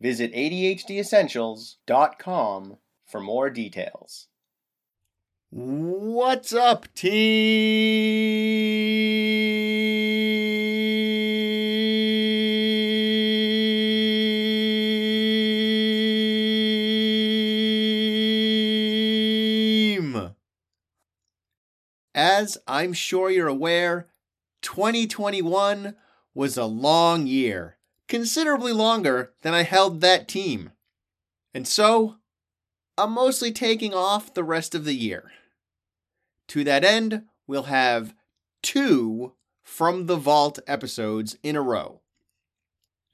Visit ADHDessentials.com for more details. What's up, team? As I'm sure you're aware, 2021 was a long year, considerably longer than I held that team. And so, I'm mostly taking off the rest of the year. To that end, we'll have two From the Vault episodes in a row.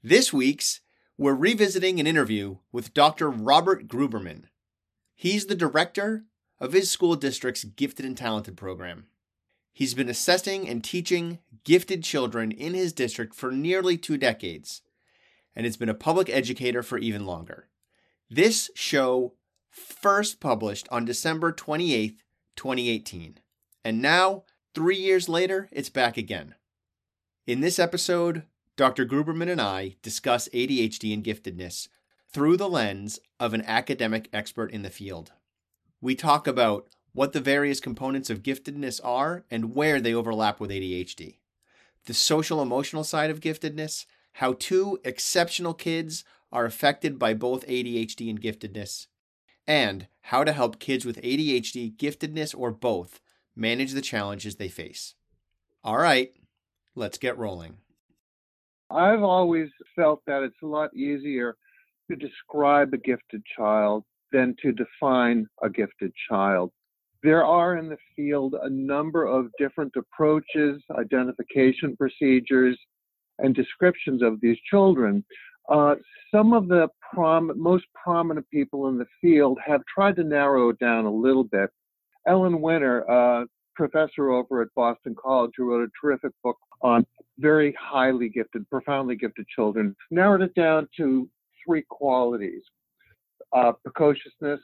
This week's, we're revisiting an interview with Dr. Robert Gruberman. He's the director of his school district's Gifted and Talented program. He's been assessing and teaching gifted children in his district for nearly two decades, and has been a public educator for even longer. This show first published on December 28th, 2018, and now, three years later, it's back again. In this episode, Dr. Gruberman and I discuss ADHD and giftedness through the lens of an academic expert in the field. We talk about what the various components of giftedness are and where they overlap with ADHD, the social emotional side of giftedness, how two exceptional kids are affected by both ADHD and giftedness, and how to help kids with ADHD, giftedness, or both manage the challenges they face. All right, let's get rolling. I've always felt that it's a lot easier to describe a gifted child than to define a gifted child. There are in the field a number of different approaches, identification procedures, and descriptions of these children. Uh, some of the prom- most prominent people in the field have tried to narrow it down a little bit. Ellen Winner, professor over at Boston College, who wrote a terrific book on very highly gifted, profoundly gifted children, narrowed it down to three qualities uh, precociousness,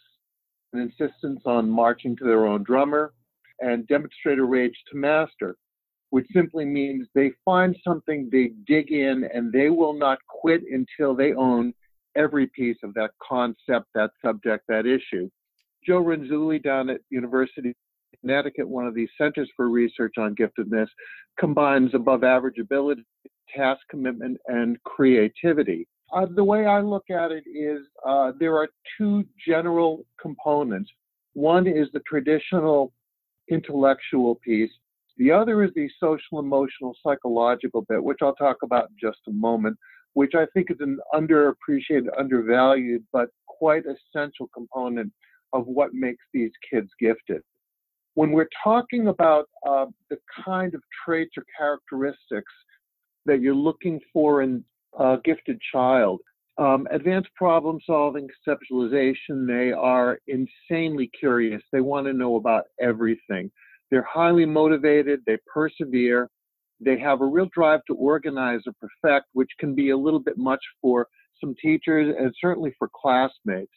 an insistence on marching to their own drummer, and demonstrator rage to master, which simply means they find something, they dig in, and they will not quit until they own every piece of that concept, that subject, that issue. Joe Renzulli down at University of Connecticut, one of these centers for research on giftedness, combines above average ability, task commitment, and creativity. Uh, the way I look at it is uh, there are two general components. One is the traditional intellectual piece. The other is the social, emotional, psychological bit, which I'll talk about in just a moment, which I think is an underappreciated, undervalued, but quite essential component of what makes these kids gifted. When we're talking about uh, the kind of traits or characteristics that you're looking for in a gifted child. Um, advanced problem solving, conceptualization, they are insanely curious. They want to know about everything. They're highly motivated, they persevere, they have a real drive to organize or perfect, which can be a little bit much for some teachers and certainly for classmates.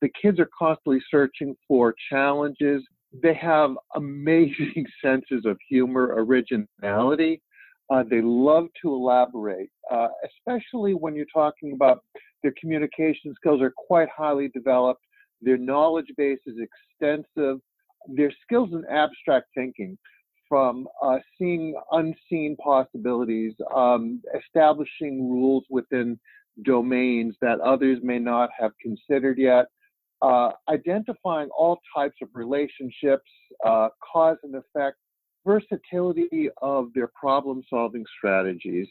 The kids are constantly searching for challenges. They have amazing senses of humor, originality, uh, they love to elaborate, uh, especially when you're talking about their communication skills are quite highly developed. Their knowledge base is extensive. Their skills in abstract thinking, from uh, seeing unseen possibilities, um, establishing rules within domains that others may not have considered yet, uh, identifying all types of relationships, uh, cause and effect, versatility of their problem solving strategies.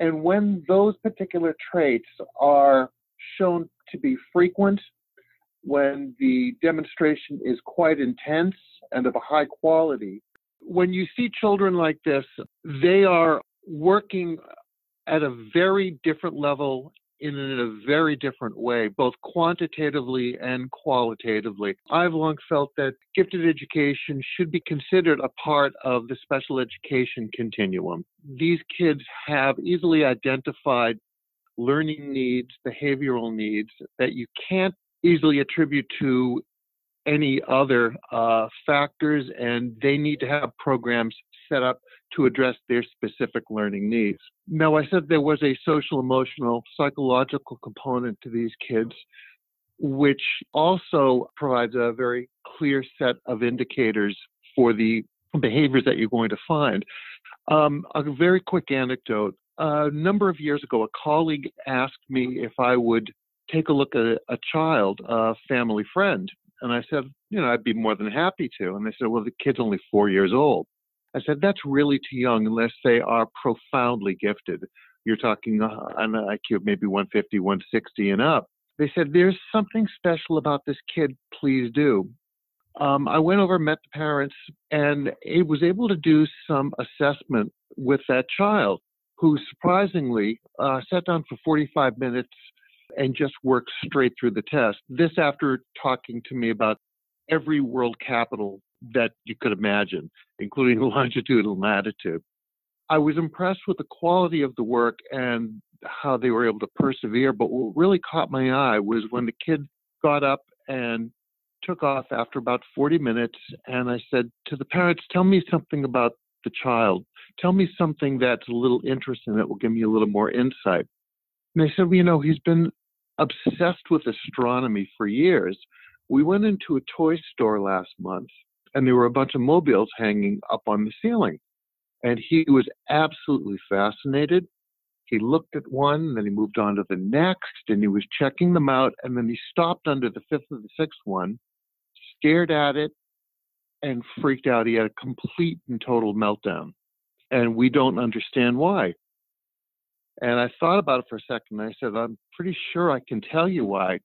And when those particular traits are shown to be frequent, when the demonstration is quite intense and of a high quality, when you see children like this, they are working at a very different level in a very different way, both quantitatively and qualitatively. I've long felt that gifted education should be considered a part of the special education continuum. These kids have easily identified learning needs, behavioral needs that you can't easily attribute to any other uh, factors, and they need to have programs set up to address their specific learning needs. Now, I said there was a social, emotional, psychological component to these kids, which also provides a very clear set of indicators for the behaviors that you're going to find. Um, a very quick anecdote. A number of years ago, a colleague asked me if I would take a look at a child, a family friend. And I said, you know, I'd be more than happy to. And they said, well, the kid's only four years old. I said, that's really too young unless they are profoundly gifted. You're talking uh, an IQ of maybe 150, 160 and up. They said, there's something special about this kid, please do. Um, I went over, met the parents, and it was able to do some assessment with that child who surprisingly uh, sat down for 45 minutes and just worked straight through the test. This after talking to me about every world capital that you could imagine, including longitude and latitude. I was impressed with the quality of the work and how they were able to persevere. But what really caught my eye was when the kid got up and took off after about 40 minutes. And I said to the parents, Tell me something about the child. Tell me something that's a little interesting that will give me a little more insight. And they said, well, You know, he's been obsessed with astronomy for years. We went into a toy store last month and there were a bunch of mobiles hanging up on the ceiling. And he was absolutely fascinated. He looked at one, then he moved on to the next, and he was checking them out. And then he stopped under the fifth or the sixth one, stared at it, and freaked out. He had a complete and total meltdown. And we don't understand why. And I thought about it for a second. And I said, I'm pretty sure I can tell you why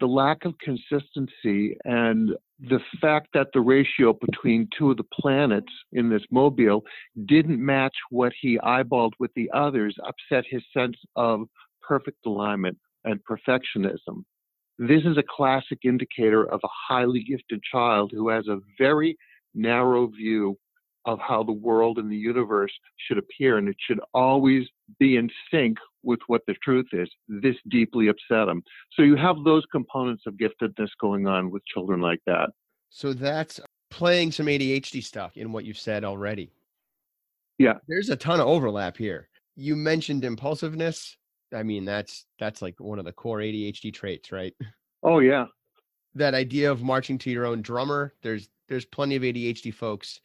the lack of consistency and the fact that the ratio between two of the planets in this mobile didn't match what he eyeballed with the others upset his sense of perfect alignment and perfectionism. This is a classic indicator of a highly gifted child who has a very narrow view of how the world and the universe should appear, and it should always be in sync with what the truth is. This deeply upset him. So you have those components of giftedness going on with children like that. So that's playing some ADHD stuff in what you've said already. Yeah. There's a ton of overlap here. You mentioned impulsiveness. I mean, that's that's like one of the core ADHD traits, right? Oh yeah. That idea of marching to your own drummer. There's there's plenty of ADHD folks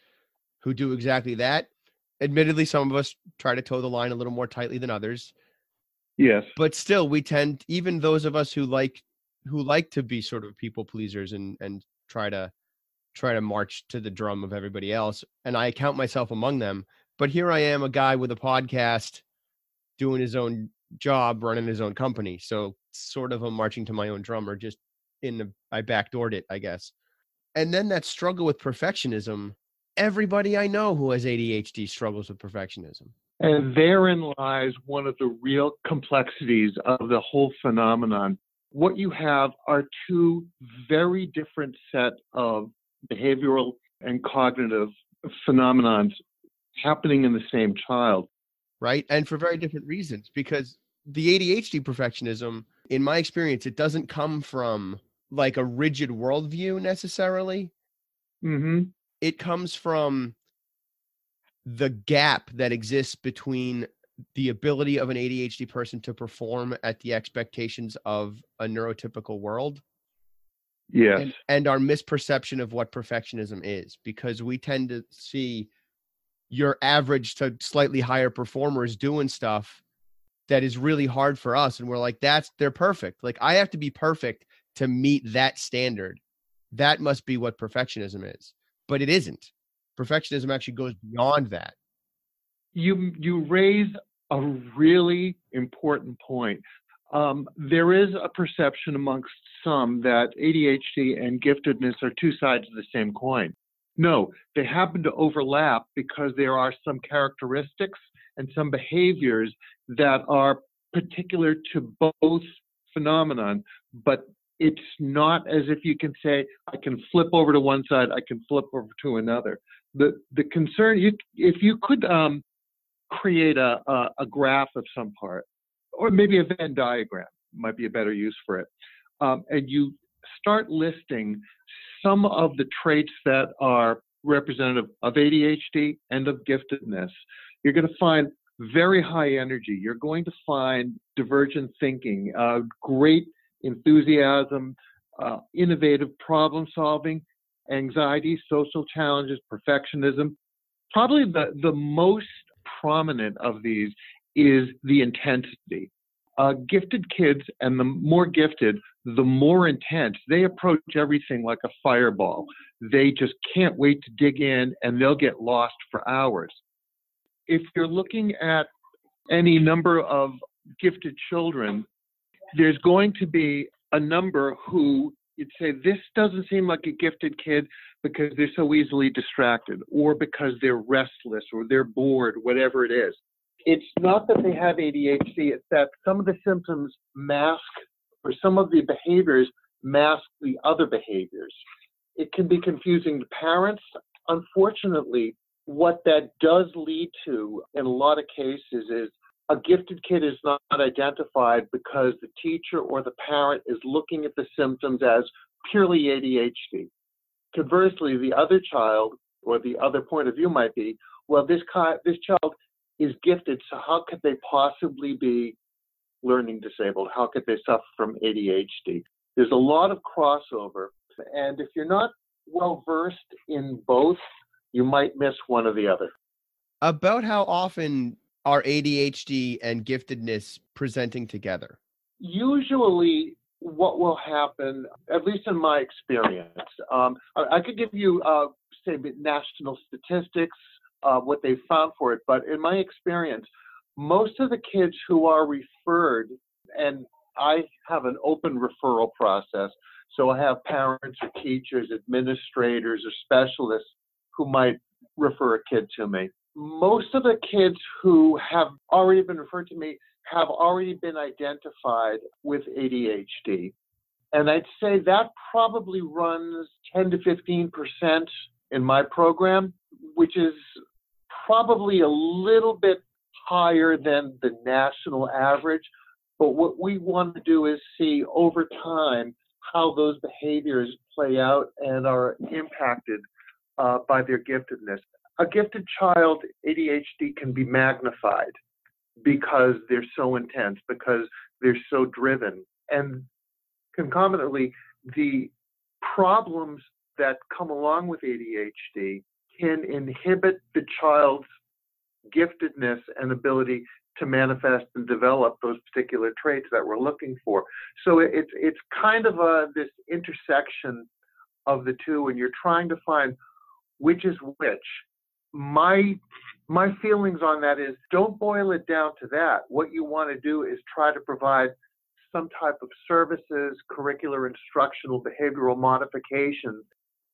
who do exactly that. Admittedly, some of us try to toe the line a little more tightly than others. Yes. But still we tend even those of us who like who like to be sort of people pleasers and and try to try to march to the drum of everybody else and I count myself among them. But here I am a guy with a podcast doing his own job, running his own company. So sort of a marching to my own drummer just in the I backdoored it, I guess. And then that struggle with perfectionism everybody I know who has ADHD struggles with perfectionism. And therein lies one of the real complexities of the whole phenomenon. What you have are two very different set of behavioral and cognitive phenomenons happening in the same child. Right. And for very different reasons, because the ADHD perfectionism, in my experience, it doesn't come from like a rigid worldview necessarily. Mm-hmm it comes from the gap that exists between the ability of an ADHD person to perform at the expectations of a neurotypical world. Yes. And, and, our misperception of what perfectionism is, because we tend to see your average to slightly higher performers doing stuff that is really hard for us. And we're like, that's, they're perfect. Like, I have to be perfect to meet that standard. That must be what perfectionism is but it isn't. Perfectionism actually goes beyond that. You you raise a really important point. Um, there is a perception amongst some that ADHD and giftedness are two sides of the same coin. No, they happen to overlap because there are some characteristics and some behaviors that are particular to both phenomenon, but it's not as if you can say I can flip over to one side, I can flip over to another. The the concern you if you could um, create a, a, a graph of some part, or maybe a Venn diagram might be a better use for it, um, and you start listing some of the traits that are representative of ADHD and of giftedness, you're going to find very high energy. You're going to find divergent thinking, uh, great enthusiasm, uh, innovative problem solving, anxiety, social challenges, perfectionism. Probably the, the most prominent of these is the intensity. Uh, gifted kids and the more gifted, the more intense. They approach everything like a fireball. They just can't wait to dig in and they'll get lost for hours. If you're looking at any number of gifted children, there's going to be a number who you'd say, this doesn't seem like a gifted kid because they're so easily distracted or because they're restless or they're bored, whatever it is. It's not that they have ADHD, it's that some of the symptoms mask or some of the behaviors mask the other behaviors. It can be confusing to parents. Unfortunately, what that does lead to in a lot of cases is a gifted kid is not identified because the teacher or the parent is looking at the symptoms as purely ADHD. Conversely, the other child or the other point of view might be, well, this, this child is gifted, so how could they possibly be learning disabled? How could they suffer from ADHD? There's a lot of crossover, and if you're not well versed in both, you might miss one or the other. About how often are ADHD and giftedness presenting together? Usually, what will happen, at least in my experience, um, I, could give you, uh, say, national statistics, uh, what they found for it, but in my experience, most of the kids who are referred, and I have an open referral process, so I have parents or teachers, administrators, or specialists who might refer a kid to me. Most of the kids who have already been referred to me have already been identified with ADHD. And I'd say that probably runs 10 to 15 percent in my program, which is probably a little bit higher than the national average. But what we want to do is see over time how those behaviors play out and are impacted uh, by their giftedness. A gifted child, ADHD can be magnified because they're so intense, because they're so driven. And concomitantly, the problems that come along with ADHD can inhibit the child's giftedness and ability to manifest and develop those particular traits that we're looking for. So it's it's kind of a this intersection of the two, and you're trying to find which is which. My my feelings on that is don't boil it down to that. What you want to do is try to provide some type of services, curricular, instructional, behavioral modifications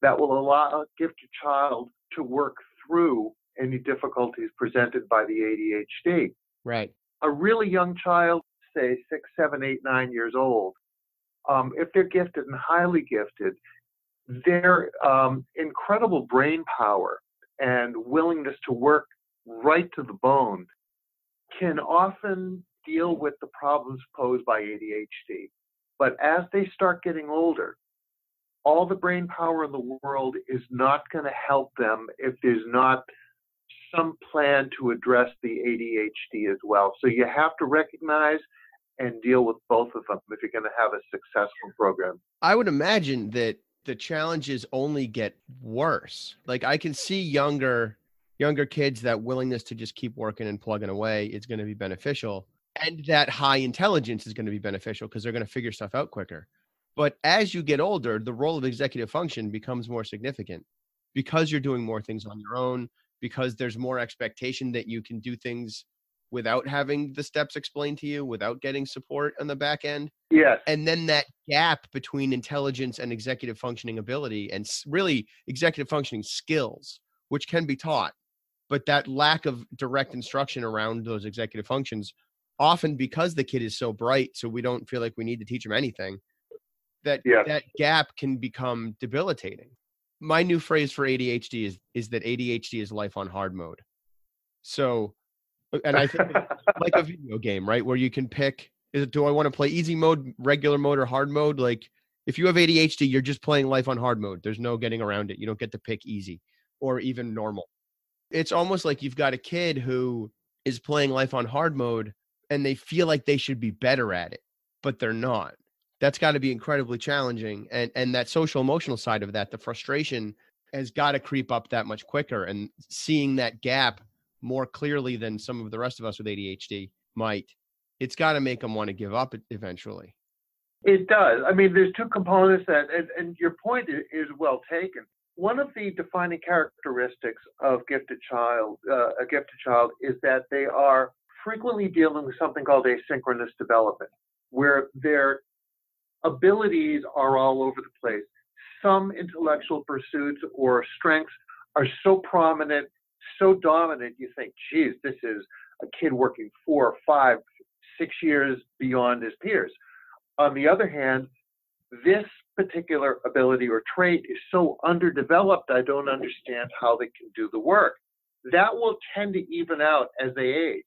that will allow give your child to work through any difficulties presented by the ADHD. Right. A really young child, say six, seven, eight, nine years old, um, if they're gifted and highly gifted, their um, incredible brain power and willingness to work right to the bone can often deal with the problems posed by ADHD. But as they start getting older, all the brain power in the world is not going to help them if there's not some plan to address the ADHD as well. So you have to recognize and deal with both of them if you're going to have a successful program. I would imagine that the challenges only get worse. Like I can see younger younger kids that willingness to just keep working and plugging away is going to be beneficial and that high intelligence is going to be beneficial because they're going to figure stuff out quicker. But as you get older, the role of executive function becomes more significant because you're doing more things on your own, because there's more expectation that you can do things without having the steps explained to you, without getting support on the back end. Yes. And then that gap between intelligence and executive functioning ability and really executive functioning skills, which can be taught, but that lack of direct instruction around those executive functions often because the kid is so bright, so we don't feel like we need to teach him anything. That Yes. that gap can become debilitating. My new phrase for ADHD is is that ADHD is life on hard mode. So, Uh, and I think like a video game, right? Where you can pick is it do I want to play easy mode, regular mode, or hard mode? Like if you have ADHD, you're just playing life on hard mode. There's no getting around it. You don't get to pick easy or even normal. It's almost like you've got a kid who is playing life on hard mode and they feel like they should be better at it, but they're not. That's got to be incredibly challenging. And and that social emotional side of that, the frustration has got to creep up that much quicker. And seeing that gap more clearly than some of the rest of us with ADHD might, it's got to make them want to give up eventually. It does. I mean, there's two components that, and, and your point is, is well taken. One of the defining characteristics of gifted child, uh, a gifted child, is that they are frequently dealing with something called asynchronous development, where their abilities are all over the place. Some intellectual pursuits or strengths are so prominent, so dominant, you think, geez, this is a kid working four, five, six years beyond his peers. On the other hand, this particular ability or trait is so underdeveloped, I don't understand how they can do the work. That will tend to even out as they age.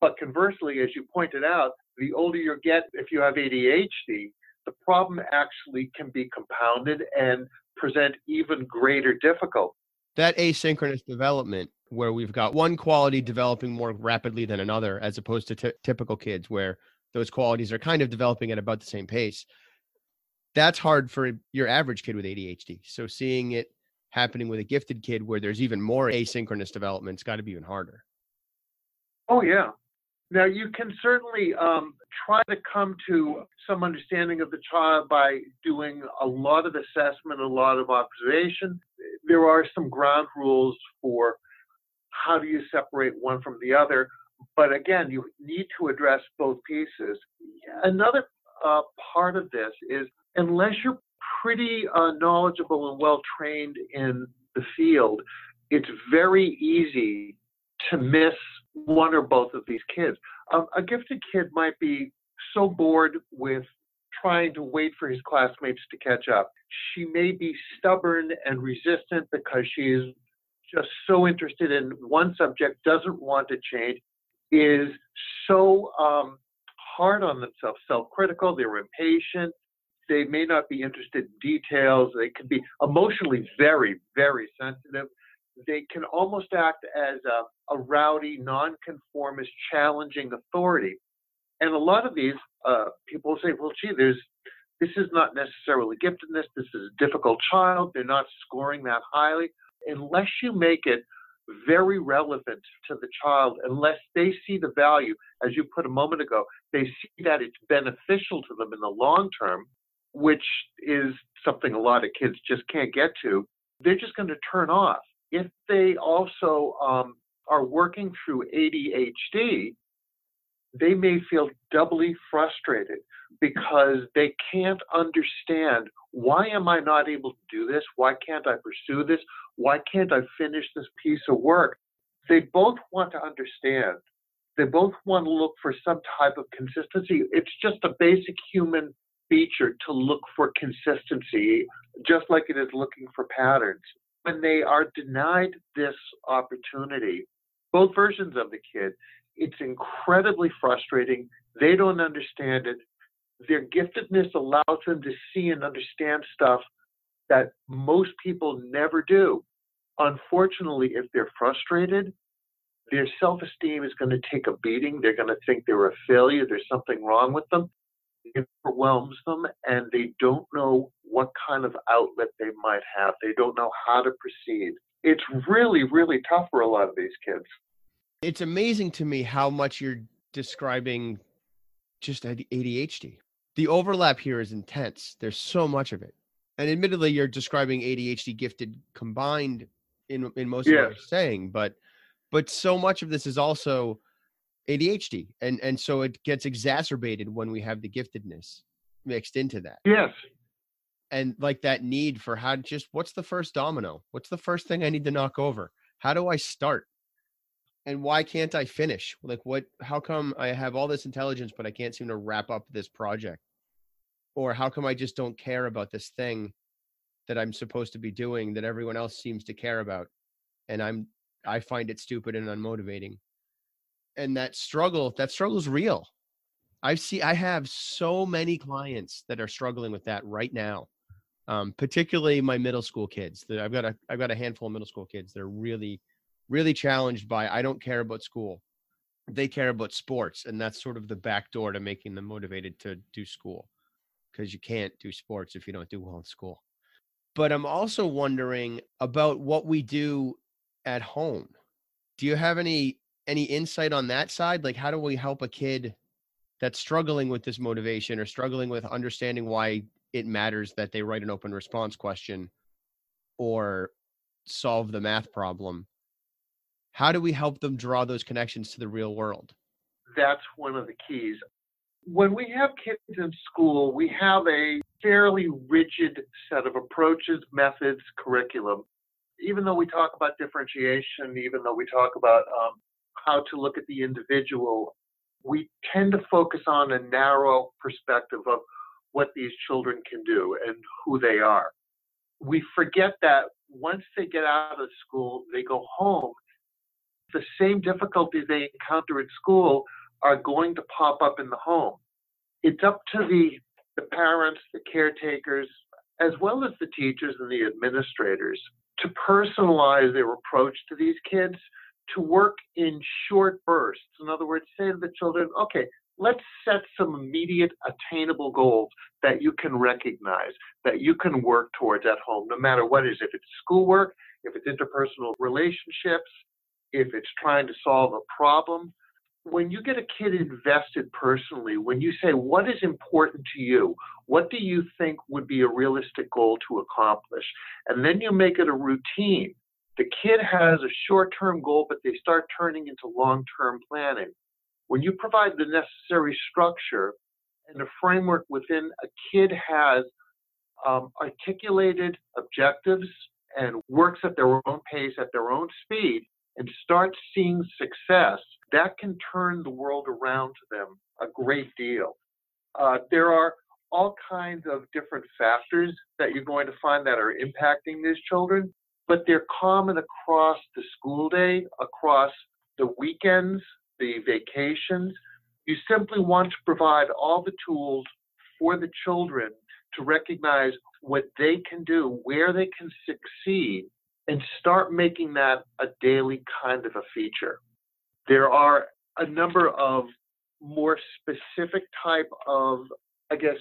But conversely, as you pointed out, the older you get, if you have ADHD, the problem actually can be compounded and present even greater difficulty. That asynchronous development, where we've got one quality developing more rapidly than another, as opposed to ty- typical kids, where those qualities are kind of developing at about the same pace. That's hard for your average kid with ADHD. So seeing it happening with a gifted kid where there's even more asynchronous development it's got to be even harder. Oh, yeah. Now, you can certainly um, try to come to some understanding of the child by doing a lot of assessment, a lot of observation. There are some ground rules for how do you separate one from the other. But again, you need to address both pieces. Another uh, part of this is unless you're pretty uh, knowledgeable and well trained in the field, it's very easy to miss one or both of these kids. Um, a gifted kid might be so bored with trying to wait for his classmates to catch up. She may be stubborn and resistant because she is just so interested in one subject, doesn't want to change, is so um, hard on themselves, self critical, they're impatient. They may not be interested in details. They can be emotionally very, very sensitive they can almost act as a, a rowdy, nonconformist, challenging authority. And a lot of these uh, people say, well, gee, there's this is not necessarily giftedness. This is a difficult child. They're not scoring that highly. Unless you make it very relevant to the child, unless they see the value, as you put a moment ago, they see that it's beneficial to them in the long term, which is something a lot of kids just can't get to, they're just going to turn off if they also um, are working through ADHD, they may feel doubly frustrated because they can't understand why am I not able to do this? Why can't I pursue this? Why can't I finish this piece of work? They both want to understand. They both want to look for some type of consistency. It's just a basic human feature to look for consistency, just like it is looking for patterns when they are denied this opportunity, both versions of the kid, it's incredibly frustrating. They don't understand it. Their giftedness allows them to see and understand stuff that most people never do. Unfortunately, if they're frustrated, their self esteem is going to take a beating. They're going to think they're a failure. There's something wrong with them. It overwhelms them, and they don't know what kind of outlet they might have. They don't know how to proceed. It's really, really tough for a lot of these kids. It's amazing to me how much you're describing just ADHD. The overlap here is intense. There's so much of it. And admittedly, you're describing ADHD gifted combined in in most Yes. of what you're saying, but but so much of this is also ADHD. And and so it gets exacerbated when we have the giftedness mixed into that. Yes. And like that need for how just what's the first domino? What's the first thing I need to knock over? How do I start? and why can't I finish? Like, what? How come I have all this intelligence, but I can't seem to wrap up this project? Or how come I just don't care about this thing that I'm supposed to be doing that everyone else seems to care about, and I'm I find it stupid and unmotivating. And that struggle, that struggle is real. I see. I have so many clients that are struggling with that right now. Um, particularly my middle school kids. that I've got a I've got a handful of middle school kids that are really really challenged by I don't care about school. They care about sports, and that's sort of the back door to making them motivated to do school because you can't do sports if you don't do well in school. But I'm also wondering about what we do at home. Do you have any any insight on that side? Like how do we help a kid that's struggling with this motivation or struggling with understanding why it matters that they write an open response question or solve the math problem how do we help them draw those connections to the real world? That's one of the keys. When we have kids in school, we have a fairly rigid set of approaches, methods, curriculum. Even though we talk about differentiation, even though we talk about um, how to look at the individual, we tend to focus on a narrow perspective of what these children can do and who they are. We forget that once they get out of school, they go home the same difficulties they encounter at school are going to pop up in the home. It's up to the, the parents, the caretakers, as well as the teachers and the administrators to personalize their approach to these kids, to work in short bursts. In other words, say to the children, okay, let's set some immediate attainable goals that you can recognize, that you can work towards at home, no matter what it is. If it's schoolwork, if it's interpersonal relationships, if it's trying to solve a problem. When you get a kid invested personally, when you say, What is important to you? What do you think would be a realistic goal to accomplish? And then you make it a routine. The kid has a short term goal, but they start turning into long term planning. When you provide the necessary structure and a framework within, a kid has um, articulated objectives and works at their own pace, at their own speed, and start seeing success, that can turn the world around to them a great deal. Uh, there are all kinds of different factors that you're going to find that are impacting these children, but they're common across the school day, across the weekends, the vacations. You simply want to provide all the tools for the children to recognize what they can do, where they can succeed, and start making that a daily kind of a feature. There are a number of more specific type of I guess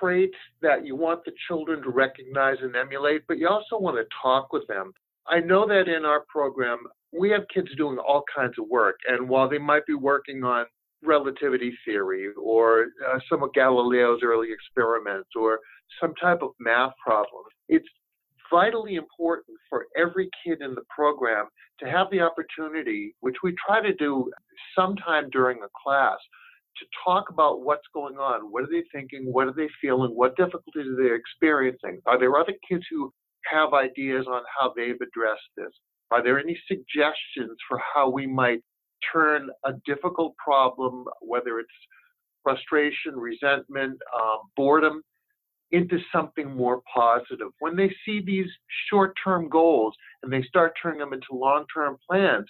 traits that you want the children to recognize and emulate, but you also want to talk with them. I know that in our program, we have kids doing all kinds of work, and while they might be working on relativity theory or uh, some of Galileo's early experiments or some type of math problem, it's vitally important for every kid in the program to have the opportunity, which we try to do sometime during a class, to talk about what's going on. What are they thinking? What are they feeling? What difficulties are they experiencing? Are there other kids who have ideas on how they've addressed this? Are there any suggestions for how we might turn a difficult problem, whether it's frustration, resentment, um, boredom, into something more positive. When they see these short term goals and they start turning them into long term plans,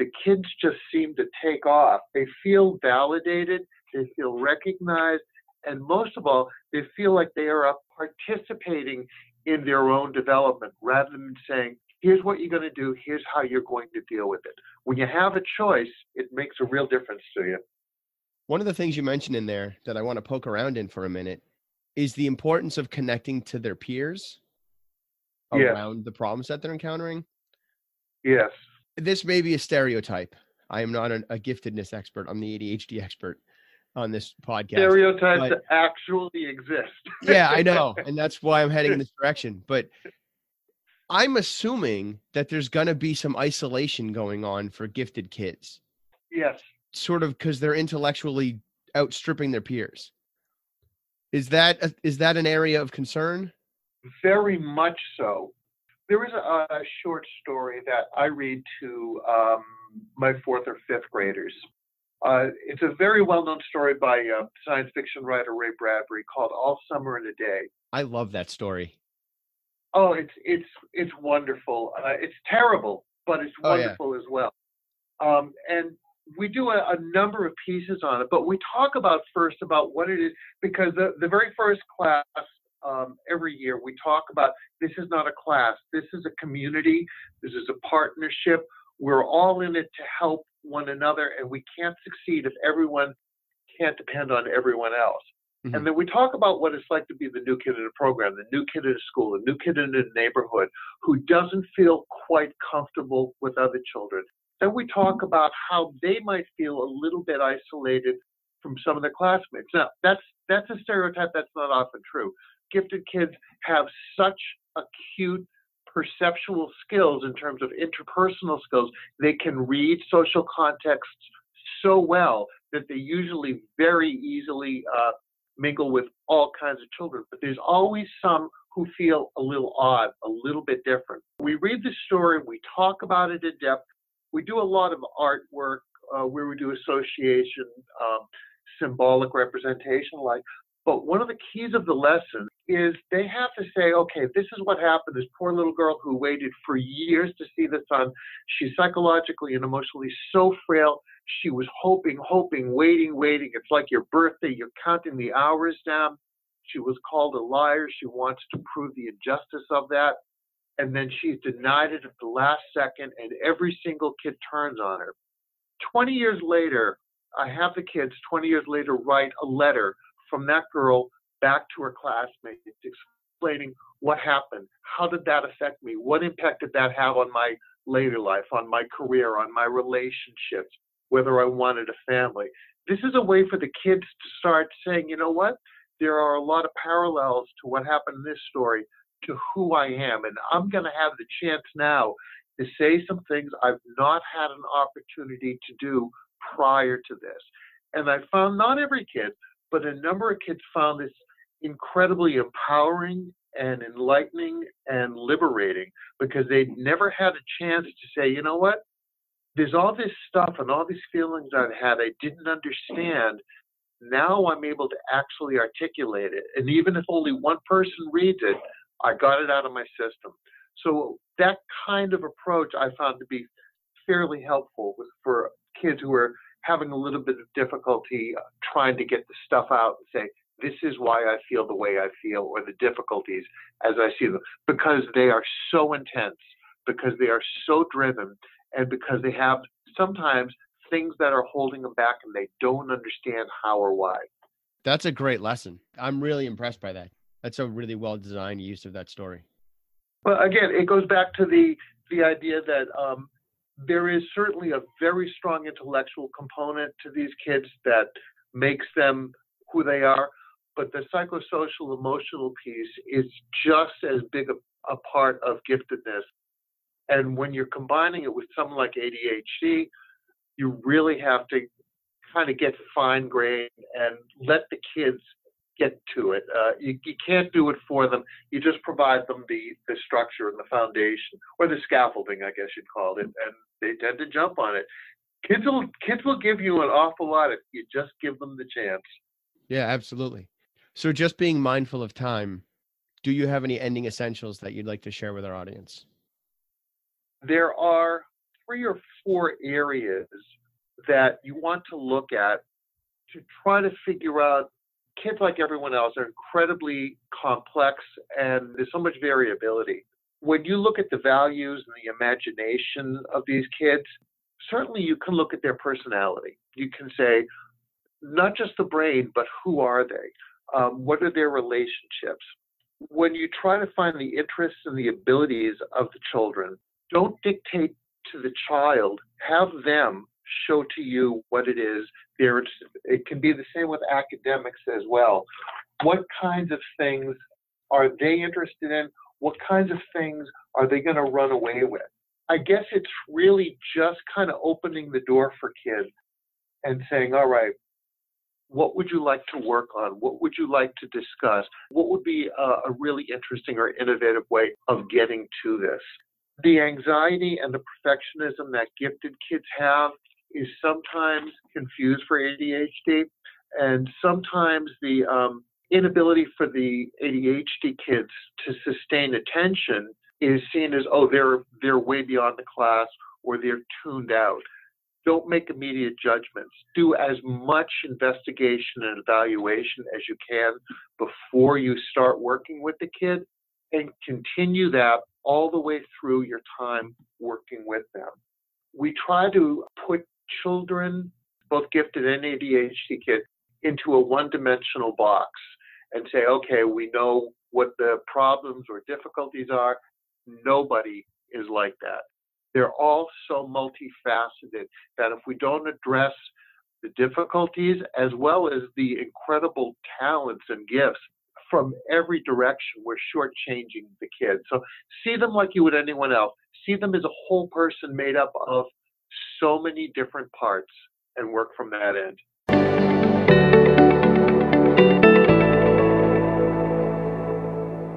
the kids just seem to take off. They feel validated, they feel recognized, and most of all, they feel like they are participating in their own development rather than saying, here's what you're going to do, here's how you're going to deal with it. When you have a choice, it makes a real difference to you. One of the things you mentioned in there that I want to poke around in for a minute is the importance of connecting to their peers around yes. the problems that they're encountering. Yes. This may be a stereotype. I am not an, a giftedness expert. I'm the ADHD expert on this podcast. Stereotypes but, actually exist. yeah, I know. And that's why I'm heading in this direction. But I'm assuming that there's going to be some isolation going on for gifted kids. Yes. Sort of because they're intellectually outstripping their peers. Is that a, is that an area of concern? Very much so. There is a, a short story that I read to um, my fourth or fifth graders. Uh, it's a very well-known story by uh, science fiction writer Ray Bradbury called "All Summer in a Day." I love that story. Oh, it's it's it's wonderful. Uh, it's terrible, but it's Oh, yeah. wonderful as well. Um, and we do a, a number of pieces on it, but we talk about first about what it is because the the very first class um, every year we talk about this is not a class, this is a community, this is a partnership. We're all in it to help one another, and we can't succeed if everyone can't depend on everyone else. Mhm. And then we talk about what it's like to be the new kid in a program, the new kid in a school, the new kid in a neighborhood who doesn't feel quite comfortable with other children. Then we talk about how they might feel a little bit isolated from some of their classmates. Now, that's that's a stereotype that's not often true. Gifted kids have such acute perceptual skills in terms of interpersonal skills. They can read social contexts so well that they usually very easily uh, mingle with all kinds of children. But there's always some who feel a little odd, a little bit different. We read the story, we talk about it in depth. We do a lot of artwork uh, where we do association, um, symbolic representation, like. But one of the keys of the lesson is they have to say, okay, this is what happened. This poor little girl who waited for years to see the sun. She's psychologically and emotionally so frail. She was hoping, hoping, waiting, waiting. It's like your birthday. You're counting the hours down. She was called a liar. She wants to prove the injustice of that. And then she's denied it at the last second, and every single kid turns on her. 20 years later, I have the kids 20 years later write a letter from that girl back to her classmates explaining what happened. How did that affect me? What impact did that have on my later life, on my career, on my relationships, whether I wanted a family? This is a way for the kids to start saying, you know what? There are a lot of parallels to what happened in this story to who I am. And I'm going to have the chance now to say some things I've not had an opportunity to do prior to this. And I found not every kid, but a number of kids found this incredibly empowering and enlightening and liberating because they'd never had a chance to say, you know what? There's all this stuff and all these feelings I've had I didn't understand. Now I'm able to actually articulate it. And even if only one person reads it, I got it out of my system. So that kind of approach I found to be fairly helpful for kids who are having a little bit of difficulty uh, trying to get the stuff out and say, this is why I feel the way I feel, or the difficulties as I see them, because they are so intense, because they are so driven, and because they have sometimes things that are holding them back and they don't understand how or why. That's a great lesson. I'm really impressed by that. That's a really well designed use of that story. Well, again, it goes back to the the idea that um, there is certainly a very strong intellectual component to these kids that makes them who they are. But the psychosocial emotional piece is just as big a, a part of giftedness. And when you're combining it with something like ADHD, you really have to kind of get fine grained and let the kids get to it. Uh, you, you can't do it for them. You just provide them the, the structure and the foundation, or the scaffolding, I guess you'd call it, and they tend to jump on it. Kids will kids will give you an awful lot if you just give them the chance. Yeah, absolutely. So just being mindful of time, do you have any ending essentials that you'd like to share with our audience? There are three or four areas that you want to look at to try to figure out kids like everyone else are incredibly complex and there's so much variability. When you look at the values and the imagination of these kids, certainly you can look at their personality. You can say, not just the brain, but who are they? Um, what are their relationships? When you try to find the interests and the abilities of the children, don't dictate to the child, have them show to you what it is they're. It can be the same with academics as well. What kinds of things are they interested in? What kinds of things are they going to run away with? I guess it's really just kind of opening the door for kids and saying, all right, what would you like to work on? What would you like to discuss? What would be a, a really interesting or innovative way of getting to this? The anxiety and the perfectionism that gifted kids have is sometimes confused for ADHD, and sometimes the um, inability for the ADHD kids to sustain attention is seen as oh they're they're way beyond the class or they're tuned out. Don't make immediate judgments. Do as much investigation and evaluation as you can before you start working with the kid and continue that all the way through your time working with them. We try to put children, both gifted and ADHD kids, into a one dimensional box and say, okay, we know what the problems or difficulties are. Nobody is like that. They're all so multifaceted that if we don't address the difficulties as well as the incredible talents and gifts from every direction, we're shortchanging the kids. So see them like you would anyone else. See them as a whole person made up of so many different parts and work from that end.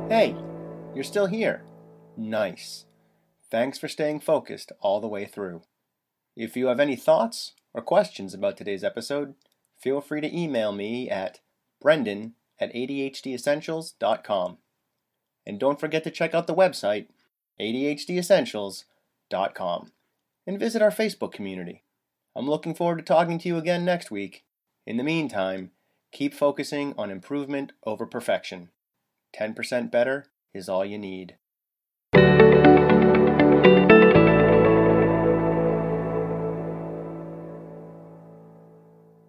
Hey, you're still here. Nice. Thanks for staying focused all the way through. If you have any thoughts or questions about today's episode, feel free to email me at brendan at ADHDessentials.com. And don't forget to check out the website, ADHDessentials.com, and visit our Facebook community. I'm looking forward to talking to you again next week. In the meantime, keep focusing on improvement over perfection. 10% better is all you need.